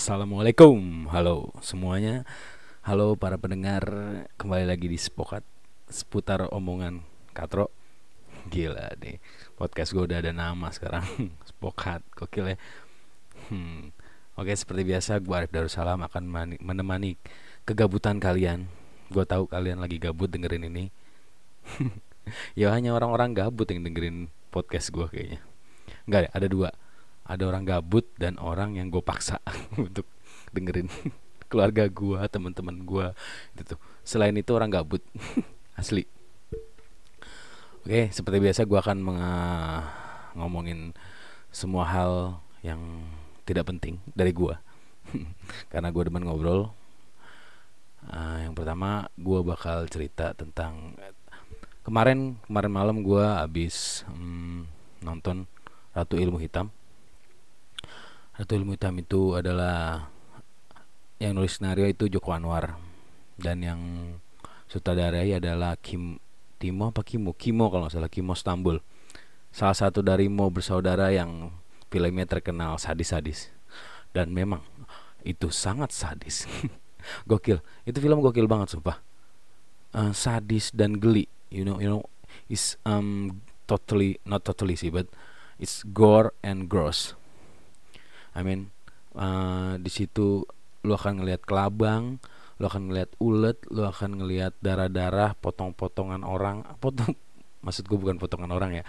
Assalamualaikum, halo semuanya, halo para pendengar, kembali lagi di Spokat seputar omongan Katro. Gila nih, podcast gue udah ada nama sekarang, Spokat, gokil ya. Hmm. Oke, seperti biasa gue Arif Darussalam akan menemani kegabutan kalian. Gue tahu kalian lagi gabut dengerin ini. ya hanya orang-orang gabut yang dengerin podcast gue kayaknya. Enggak, ada dua ada orang gabut dan orang yang gue paksa untuk dengerin keluarga gue teman-teman gue itu tuh. Selain itu orang gabut asli. Oke seperti biasa gue akan ngomongin semua hal yang tidak penting dari gue karena gue demen ngobrol. Uh, yang pertama gue bakal cerita tentang kemarin kemarin malam gue habis hmm, nonton Ratu Ilmu Hitam Ratu Ilmu Hitam itu adalah yang nulis skenario itu Joko Anwar. Dan yang sutradarai adalah Kim Timo apa Kimo? Kimo kalau nggak salah Kimo Stambul. Salah satu dari Mo bersaudara yang filmnya terkenal sadis-sadis. Dan memang itu sangat sadis. Gokil. Itu film gokil banget sumpah. Uh, sadis dan geli. You know you know is um totally not totally sih but it's gore and gross I mean uh, di situ lu akan ngelihat kelabang, lu akan ngelihat ulet, lu akan ngelihat darah-darah, potong-potongan orang, potong maksud gue bukan potongan orang ya.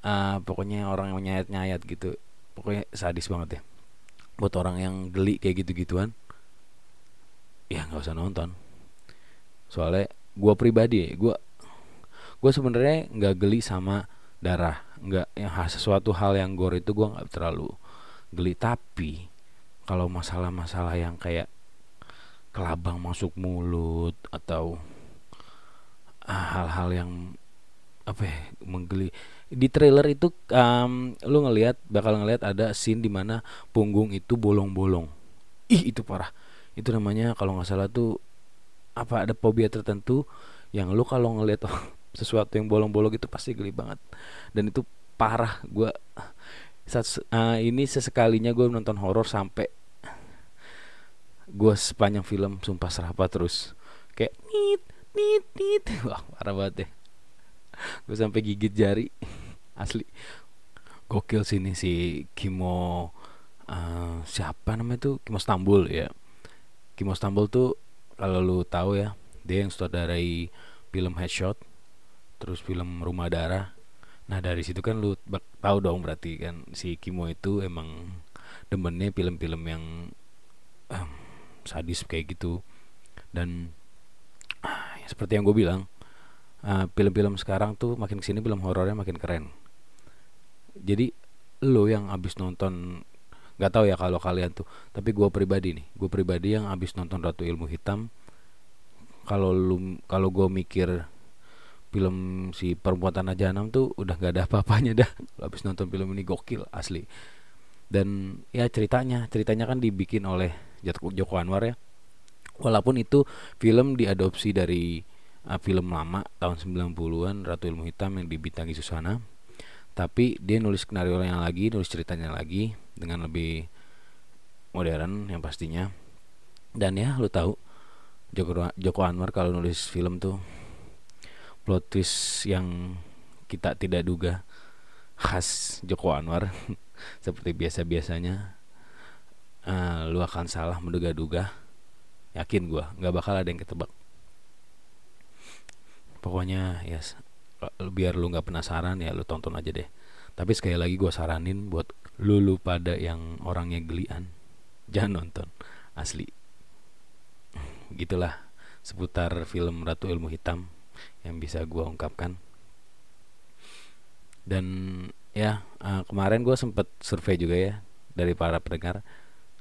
Uh, pokoknya orang yang nyayat-nyayat gitu. Pokoknya sadis banget ya. Buat orang yang geli kayak gitu-gituan, ya nggak usah nonton. Soalnya gue pribadi, gue gue sebenarnya nggak geli sama darah, nggak yang sesuatu hal yang gore itu gue nggak terlalu geli tapi kalau masalah-masalah yang kayak kelabang masuk mulut atau ah, hal-hal yang apa ya menggeli di trailer itu um, lu ngelihat bakal ngelihat ada scene di mana punggung itu bolong-bolong. Ih itu parah. Itu namanya kalau nggak salah tuh apa ada fobia tertentu yang lu kalau ngelihat sesuatu yang bolong-bolong itu pasti geli banget. Dan itu parah. Gue uh, ini sesekalinya gue nonton horor sampai gue sepanjang film sumpah serapa terus. Kayak nit nit nit. Wah parah banget deh. Gue sampai gigit jari. Asli. Gokil sini si Kimo uh, siapa namanya tuh? Kimo Stambul ya. Kimo Stambul tuh kalau lu tahu ya dia yang sutradarai film Headshot terus film Rumah Darah. Nah dari situ kan lu tahu dong berarti kan si Kimo itu emang demennya film-film yang um, sadis kayak gitu dan uh, seperti yang gue bilang film film-film sekarang tuh makin ke sini film horornya makin keren. Jadi lo yang abis nonton nggak tahu ya kalau kalian tuh tapi gue pribadi nih gue pribadi yang abis nonton Ratu Ilmu Hitam kalau lu kalau gue mikir film si perempuan tanah jahanam tuh udah gak ada apa-apanya dah. Habis nonton film ini gokil asli. Dan ya ceritanya ceritanya kan dibikin oleh Joko Anwar ya. Walaupun itu film diadopsi dari uh, film lama tahun 90-an Ratu Ilmu Hitam yang dibintangi Susana. Tapi dia nulis skenario yang lagi nulis ceritanya lagi dengan lebih modern yang pastinya. Dan ya lu tahu Joko, Joko Anwar kalau nulis film tuh plot twist yang kita tidak duga khas Joko Anwar. Seperti biasa-biasanya. Uh, lu akan salah menduga-duga. Yakin gua nggak bakal ada yang ketebak. Pokoknya ya yes, biar lu nggak penasaran ya lu tonton aja deh. Tapi sekali lagi gua saranin buat lu lu pada yang orangnya gelian jangan nonton. Asli. Gitulah seputar film Ratu Ilmu Hitam yang bisa gue ungkapkan. Dan ya uh, kemarin gue sempet survei juga ya dari para pendengar.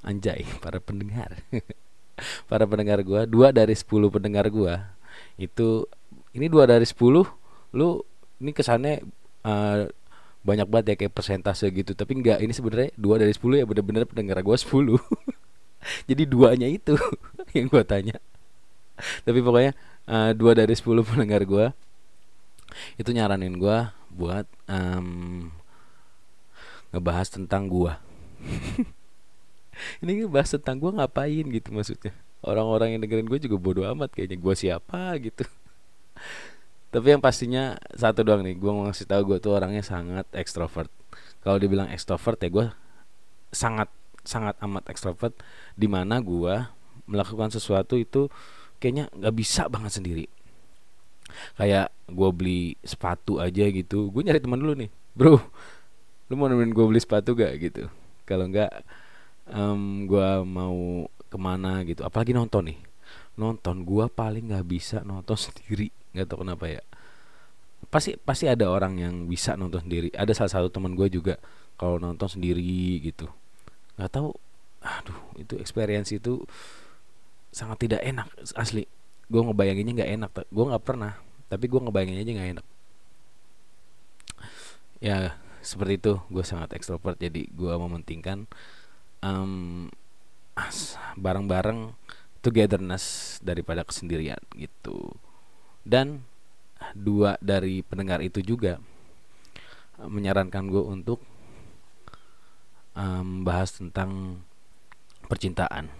Anjay para pendengar. Para pendengar gue dua dari sepuluh pendengar gue itu ini dua dari sepuluh lu ini kesannya uh, banyak banget ya kayak persentase gitu. Tapi enggak ini sebenarnya dua dari sepuluh ya bener-bener pendengar gue sepuluh. Jadi duanya itu yang gue tanya. Tapi pokoknya uh, dua dari sepuluh pendengar gue itu nyaranin gue buat um, ngebahas tentang gue ini bahas tentang gue ngapain gitu maksudnya? Orang-orang yang dengerin gue juga bodoh amat kayaknya. Gue siapa gitu. Tapi yang pastinya satu doang nih gue mau ngasih tahu gue tuh orangnya sangat ekstrovert. Kalau dibilang ekstrovert ya gue sangat sangat amat ekstrovert di mana gue melakukan sesuatu itu kayaknya nggak bisa banget sendiri. Kayak gue beli sepatu aja gitu gue nyari teman dulu nih bro lu mau nemenin gue beli sepatu gak gitu. Kalau nggak um, gue mau ke mana gitu. Apalagi nonton nih. Nonton gue paling nggak bisa nonton sendiri. Nggak tahu kenapa ya. Pasti pasti ada orang yang bisa nonton sendiri. Ada salah satu teman gue juga kalau nonton sendiri gitu. Nggak tahu aduh itu experience itu sangat tidak enak asli. Gue ngebayanginnya nggak enak gue nggak pernah tapi gue ngebayanginnya aja nggak enak. Ya seperti itu. Gue sangat ekstrovert jadi gue mementingkan um, bareng-bareng togetherness daripada kesendirian gitu. Dan dua dari pendengar itu juga menyarankan gue untuk um, bahas tentang percintaan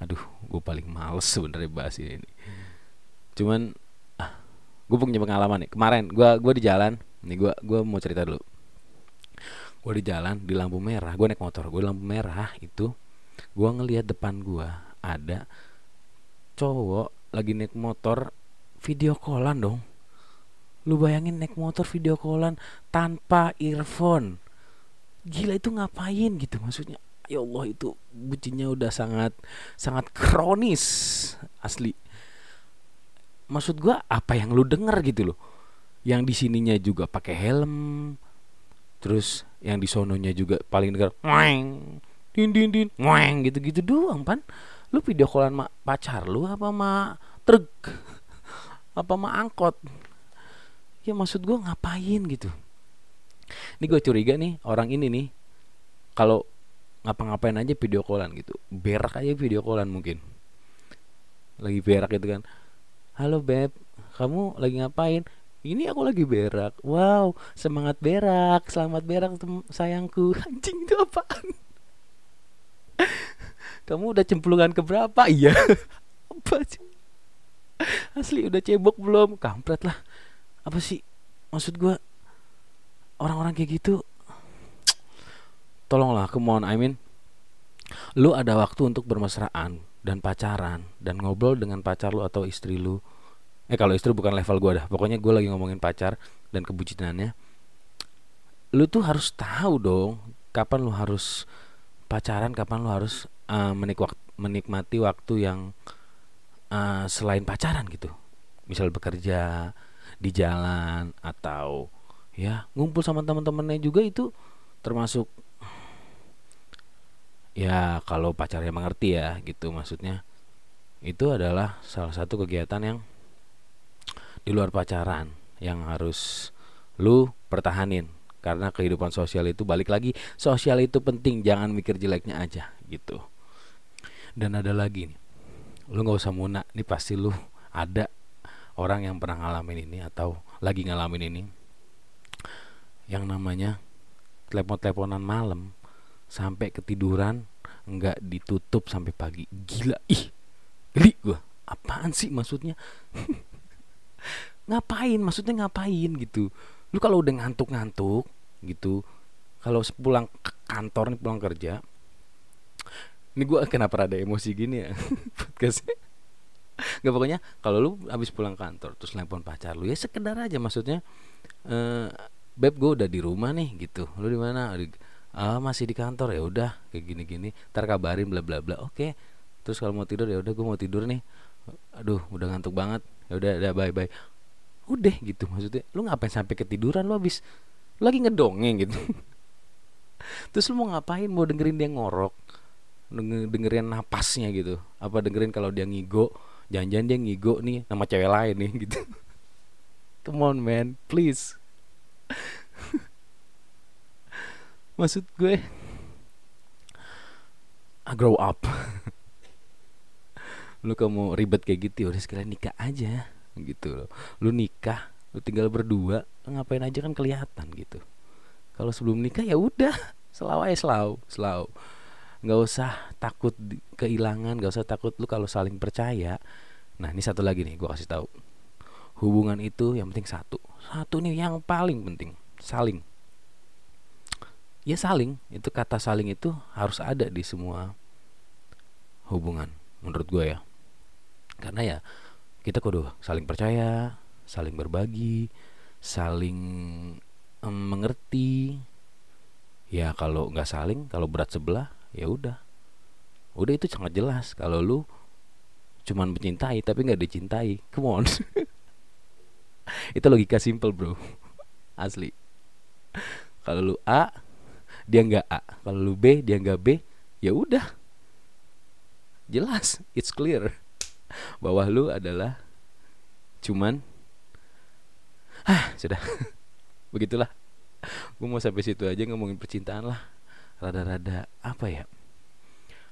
aduh gue paling males sebenarnya bahas ini. Cuman ah, gue punya pengalaman nih. Kemarin gue gue di jalan. Nih gue gue mau cerita dulu. Gue di jalan di lampu merah gue naik motor gue lampu merah itu gue ngelihat depan gue ada cowok lagi naik motor video callan dong. Lu bayangin naik motor video callan tanpa earphone. Gila itu ngapain gitu maksudnya ya Allah itu bucinnya udah sangat sangat kronis asli. Maksud gua apa yang lu denger gitu loh? Yang di sininya juga pakai helm terus yang di sononya juga paling denger weng din din din weng gitu gitu doang pan. Lu video callan mak pacar lu apa mak truk? Apa mah angkot? Ya maksud gue ngapain gitu? Ini gue curiga nih orang ini nih kalau ngapa-ngapain aja video callan gitu. Berak aja video callan mungkin. Lagi berak gitu kan. Halo beb. Kamu lagi ngapain? Ini aku lagi berak. Wow semangat berak. Selamat berak sayangku. Anjing itu apaan? Kamu udah cemplungan ke berapa? Iya. Apa sih? Asli udah cebok belum? Kampret lah. Apa sih? Maksud gue orang-orang kayak gitu tolonglah come on I mean lu ada waktu untuk bermesraan dan pacaran dan ngobrol dengan pacar lu atau istri lu. Eh kalau istri bukan level gue dah. Pokoknya gue lagi ngomongin pacar dan kebucinannya. Lu tuh harus tahu dong kapan lu harus pacaran kapan lu harus uh, menikmati waktu yang uh, selain pacaran gitu. Misal bekerja di jalan atau ya ngumpul sama teman-temannya juga itu termasuk ya kalau pacarnya mengerti ya gitu maksudnya. Itu adalah salah satu kegiatan yang di luar pacaran yang harus lu pertahanin. Karena kehidupan sosial itu balik lagi sosial itu penting jangan mikir jeleknya aja gitu. Dan ada lagi nih lu nggak usah munak nih pasti lu ada orang yang pernah ngalamin ini atau lagi ngalamin ini. Yang namanya telepon-teleponan malam sampai ketiduran nggak ditutup sampai pagi. Gila ih geli gua. Apaan sih maksudnya? Ngapain? Maksudnya ngapain gitu? Lu kalau udah ngantuk-ngantuk gitu kalau pulang ke kantor nih pulang kerja ini gue kenapa ada emosi gini ya? Podcastnya. Gak pokoknya kalau lu habis pulang kantor terus nelpon pacar lu ya sekedar aja maksudnya uh, beb gue udah di rumah nih gitu. Lu di mana ah masih di kantor. Ya udah kayak gini gini ntar kabarin bla bla bla. Oke. Terus kalau mau tidur ya udah gue mau tidur nih. Aduh udah ngantuk banget. Ya udah udah bye bye. Udah gitu maksudnya. Lu ngapain sampai ketiduran lu habis? Lagi ngedongeng gitu. Terus lu mau ngapain? Mau dengerin dia ngorok. Dengerin napasnya gitu. Apa dengerin kalau dia ngigo? Jangan-jangan dia ngigo nih nama cewek lain nih gitu. Come on man. Please maksud gue I grow up. Lu kamu ribet kayak gitu ya udah sekalian nikah aja gitu loh. Lu nikah lu tinggal berdua ngapain aja kan kelihatan gitu. Kalau sebelum nikah ya udah selalu aja selalu selalu nggak usah takut kehilangan nggak usah takut lu kalau saling percaya. Nah ini satu lagi nih gue kasih tahu. Hubungan itu yang penting satu. Satu nih yang paling penting saling ya saling. Itu kata saling itu harus ada di semua hubungan menurut gue ya. Karena ya kita kudu saling percaya saling berbagi saling um, mengerti. Ya kalau nggak saling kalau berat sebelah ya udah. Udah itu sangat jelas. Kalau lu cuman mencintai tapi nggak dicintai come on. Itu logika simple bro. Asli. Kalau lu A dia nggak A. Kalau lu B dia nggak B ya udah. Jelas it's clear. Bahwa lu adalah cuman ah sudah. Begitulah. Gue mau sampai situ aja ngomongin percintaan lah. Rada-rada apa ya?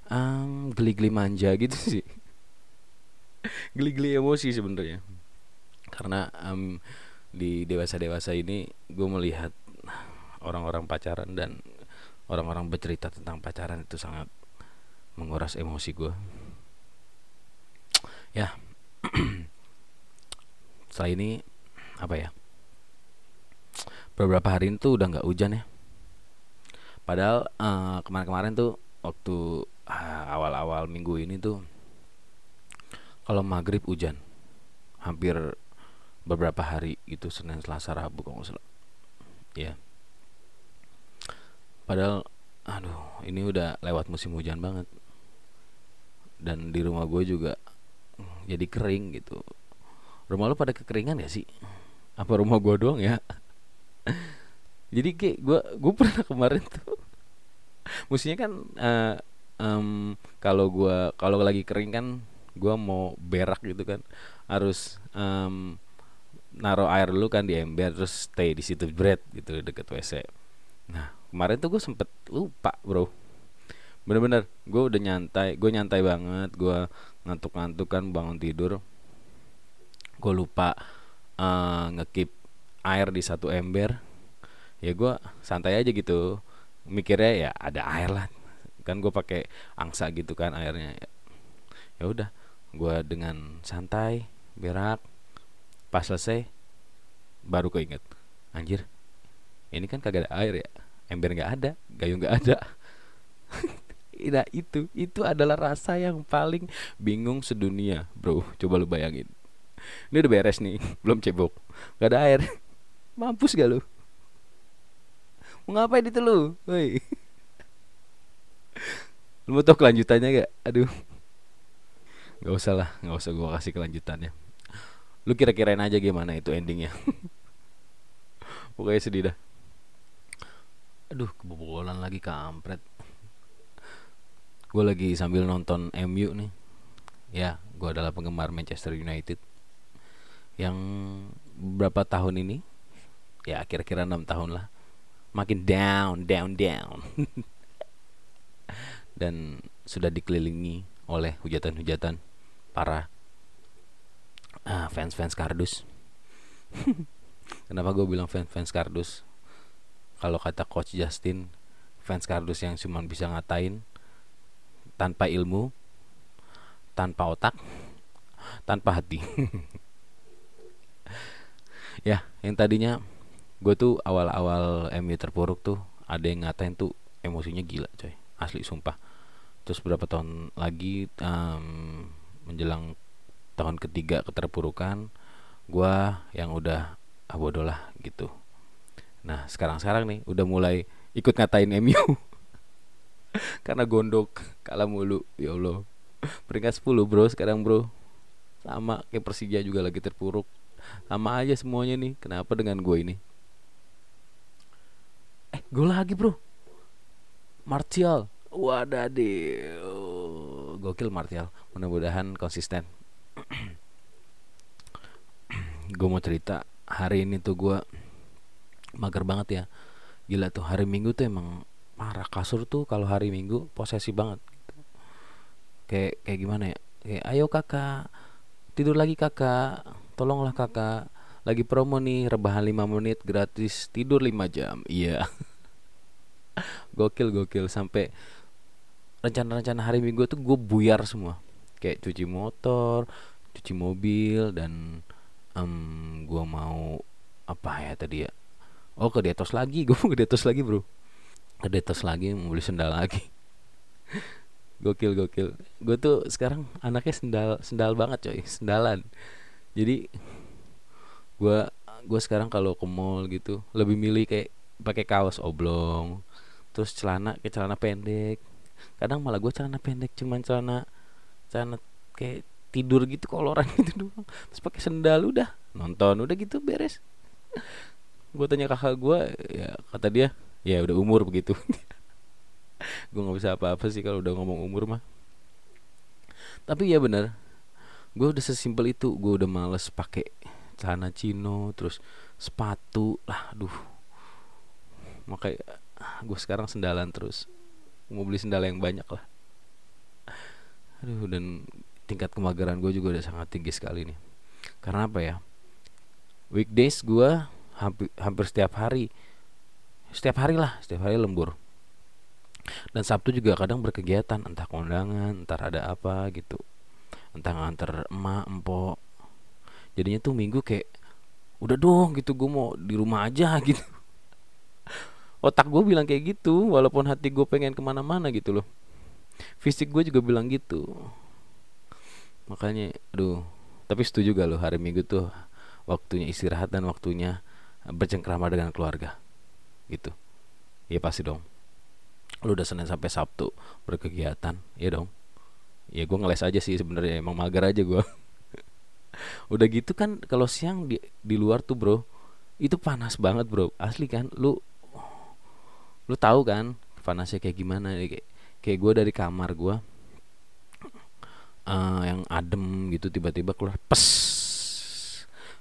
Um, geli-geli manja gitu sih. Geli-geli emosi sebenarnya. Karena um, di dewasa-dewasa ini gue melihat orang-orang pacaran dan orang-orang bercerita tentang pacaran itu sangat menguras emosi gue ya. Setelah ini apa ya? Beberapa hari itu udah nggak hujan ya. Padahal uh, kemarin-kemarin tuh waktu uh, awal-awal minggu ini tuh kalau maghrib hujan. Hampir beberapa hari itu Senin Selasa Rabu kalau nggak salah. Ya padahal aduh ini udah lewat musim hujan banget. Dan di rumah gue juga jadi kering gitu. Rumah lo pada kekeringan ya sih? Apa rumah gue doang ya? Jadi kayak gue gue pernah kemarin tuh musiknya kan uh, um, kalau gue kalau lagi kering kan gue mau berak gitu kan. Harus um, naruh air dulu kan di ember terus stay di situ bread gitu deket wc nah kemarin tuh gue sempet lupa bro. Bener-bener gue udah nyantai gue nyantai banget gue ngantuk-ngantuk kan bangun tidur. Gue lupa uh, ngekip air di satu ember. Ya gue santai aja gitu. Mikirnya ya ada air lah. Kan gue pakai angsa gitu kan airnya. Ya udah gue dengan santai berak pas selesai baru keinget anjir ini kan kagak ada air ya. Ember nggak ada gayung nggak ada. Nah itu itu adalah rasa yang paling bingung sedunia bro. Coba lu bayangin. Ini udah beres nih belum cebok. Gak ada air. Mampus gak lu? Mau ngapain itu lu? Woi. Lu mau tau kelanjutannya gak aduh. Nggak usah lah nggak usah gua kasih kelanjutannya lu kira-kirain aja gimana itu endingnya. Pokoknya sedih dah aduh kebobolan lagi kampret. Gue lagi sambil nonton MU nih. Ya gue adalah penggemar Manchester United yang berapa tahun ini? Ya kira-kira enam tahun lah. Makin down down down. Dan sudah dikelilingi oleh hujatan-hujatan para ah, fans-fans kardus. Kenapa gue bilang fans-fans kardus kalau kata coach Justin fans kardus yang cuma bisa ngatain tanpa ilmu, tanpa otak, tanpa hati. ya, yang tadinya gue tuh awal-awal MU terpuruk tuh ada yang ngatain tuh emosinya gila coy, asli sumpah. Terus berapa tahun lagi um, menjelang tahun ketiga keterpurukan, gue yang udah ah bodoh gitu. Nah sekarang-sekarang nih udah mulai ikut ngatain MU karena gondok kalah mulu. Ya Allah. Peringkat 10 bro sekarang bro. Sama kayak Persija juga lagi terpuruk. Sama aja semuanya nih. Kenapa dengan gue ini? Eh gue lagi bro. Martial. Wadadil gokil Martial. Mudah-mudahan konsisten. Gue mau cerita. Hari ini tuh gue mager banget ya. Gila tuh hari minggu tuh emang parah. Kasur tuh kalau hari minggu posesi banget kayak kayak gimana ya? Kayak ayo kakak tidur lagi kakak. Tolonglah kakak. Lagi promo nih rebahan 5 menit gratis tidur 5 jam. Iya. Gokil gokil. Sampai rencana-rencana hari minggu tuh gue buyar semua. Kayak cuci motor cuci mobil dan um, gue mau apa ya tadi ya oh ke detos lagi gue mau ke detos lagi bro. Ke detos lagi mau beli sendal lagi. Gokil gokil. Gue tuh sekarang anaknya sendal sendal banget coy. Sendalan. Jadi gue gue sekarang kalau ke mall gitu lebih milih kayak pakai kaos oblong terus celana kayak celana pendek. Kadang malah gue celana pendek cuman celana celana kayak tidur gitu koloran gitu doang. Terus pakai sendal udah. Nonton udah gitu beres gue tanya kakak gue ya kata dia ya udah umur begitu. Gue nggak bisa apa-apa sih kalau udah ngomong umur mah. Tapi ya bener gue udah sesimpel itu gue udah males pakai celana chino terus sepatu lah aduh. Makanya gue sekarang sendalan terus. Mau beli sendal yang banyak lah. Aduh dan tingkat kemageran gue juga udah sangat tinggi sekali nih. Karena apa ya? Weekdays gue hampir, hampir setiap hari. Setiap hari lah setiap hari lembur. Dan Sabtu juga kadang berkegiatan entah kondangan entar ada apa gitu. Entah nganter emak empok. Jadinya tuh minggu kayak udah dong gitu gue mau di rumah aja gitu. Otak gue bilang kayak gitu walaupun hati gue pengen ke mana-mana gitu loh. Fisik gue juga bilang gitu. Makanya aduh tapi setuju gak lo hari minggu tuh waktunya istirahat dan waktunya bercengkrama dengan keluarga. Gitu. Ya pasti dong. Lu udah senin sampai sabtu berkegiatan ya dong. Ya gue ngeles aja sih sebenarnya emang mager aja gue udah gitu kan kalau siang di di luar tuh bro itu panas banget bro. Asli kan lu lu tahu kan panasnya kayak gimana. Kayak kayak gue dari kamar gue uh, yang adem gitu tiba-tiba keluar pes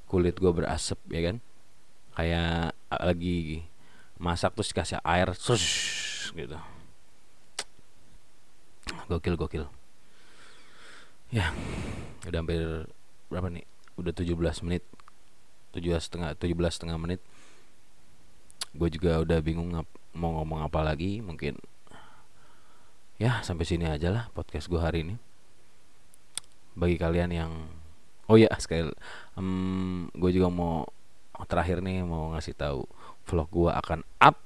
kulit gue berasap ya kan kayak lagi masak terus kasih air terus gitu. Gokil gokil. Ya udah hampir berapa nih? Udah 17 menit 17 setengah 17 setengah menit. Gue juga udah bingung mau ngomong apa lagi mungkin ya sampai sini aja lah podcast gue hari ini. Bagi kalian yang oh ya sekali um, gue juga mau terakhir nih mau ngasih tahu vlog gua akan up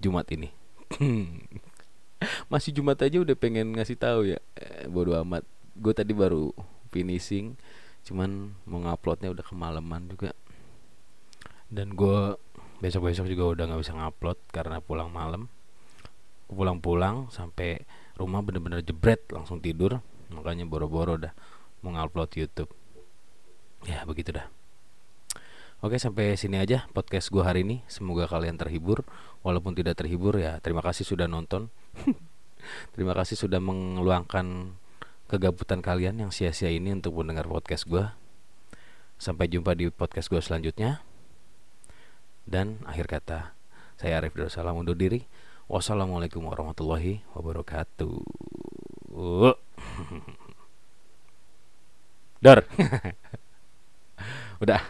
Jumat ini. Masih Jumat aja udah pengen ngasih tahu ya. Eh, bodo amat. Gue tadi baru finishing, cuman mau nguploadnya udah kemalaman juga. Dan gue besok-besok juga udah nggak bisa ngupload karena pulang malam. Pulang-pulang sampai rumah bener-bener jebret langsung tidur. Makanya boro-boro dah mau ngupload YouTube. Ya begitu dah. Oke sampai sini aja podcast gue hari ini. Semoga kalian terhibur. Walaupun tidak terhibur ya terima kasih sudah nonton. Terima kasih sudah mengeluangkan kegabutan kalian yang sia-sia ini untuk mendengar podcast gue Sampai jumpa di podcast gue selanjutnya. Dan akhir kata Saya Arif Darussalam undur diri. Wassalamualaikum warahmatullahi wabarakatuh. Dar. Udah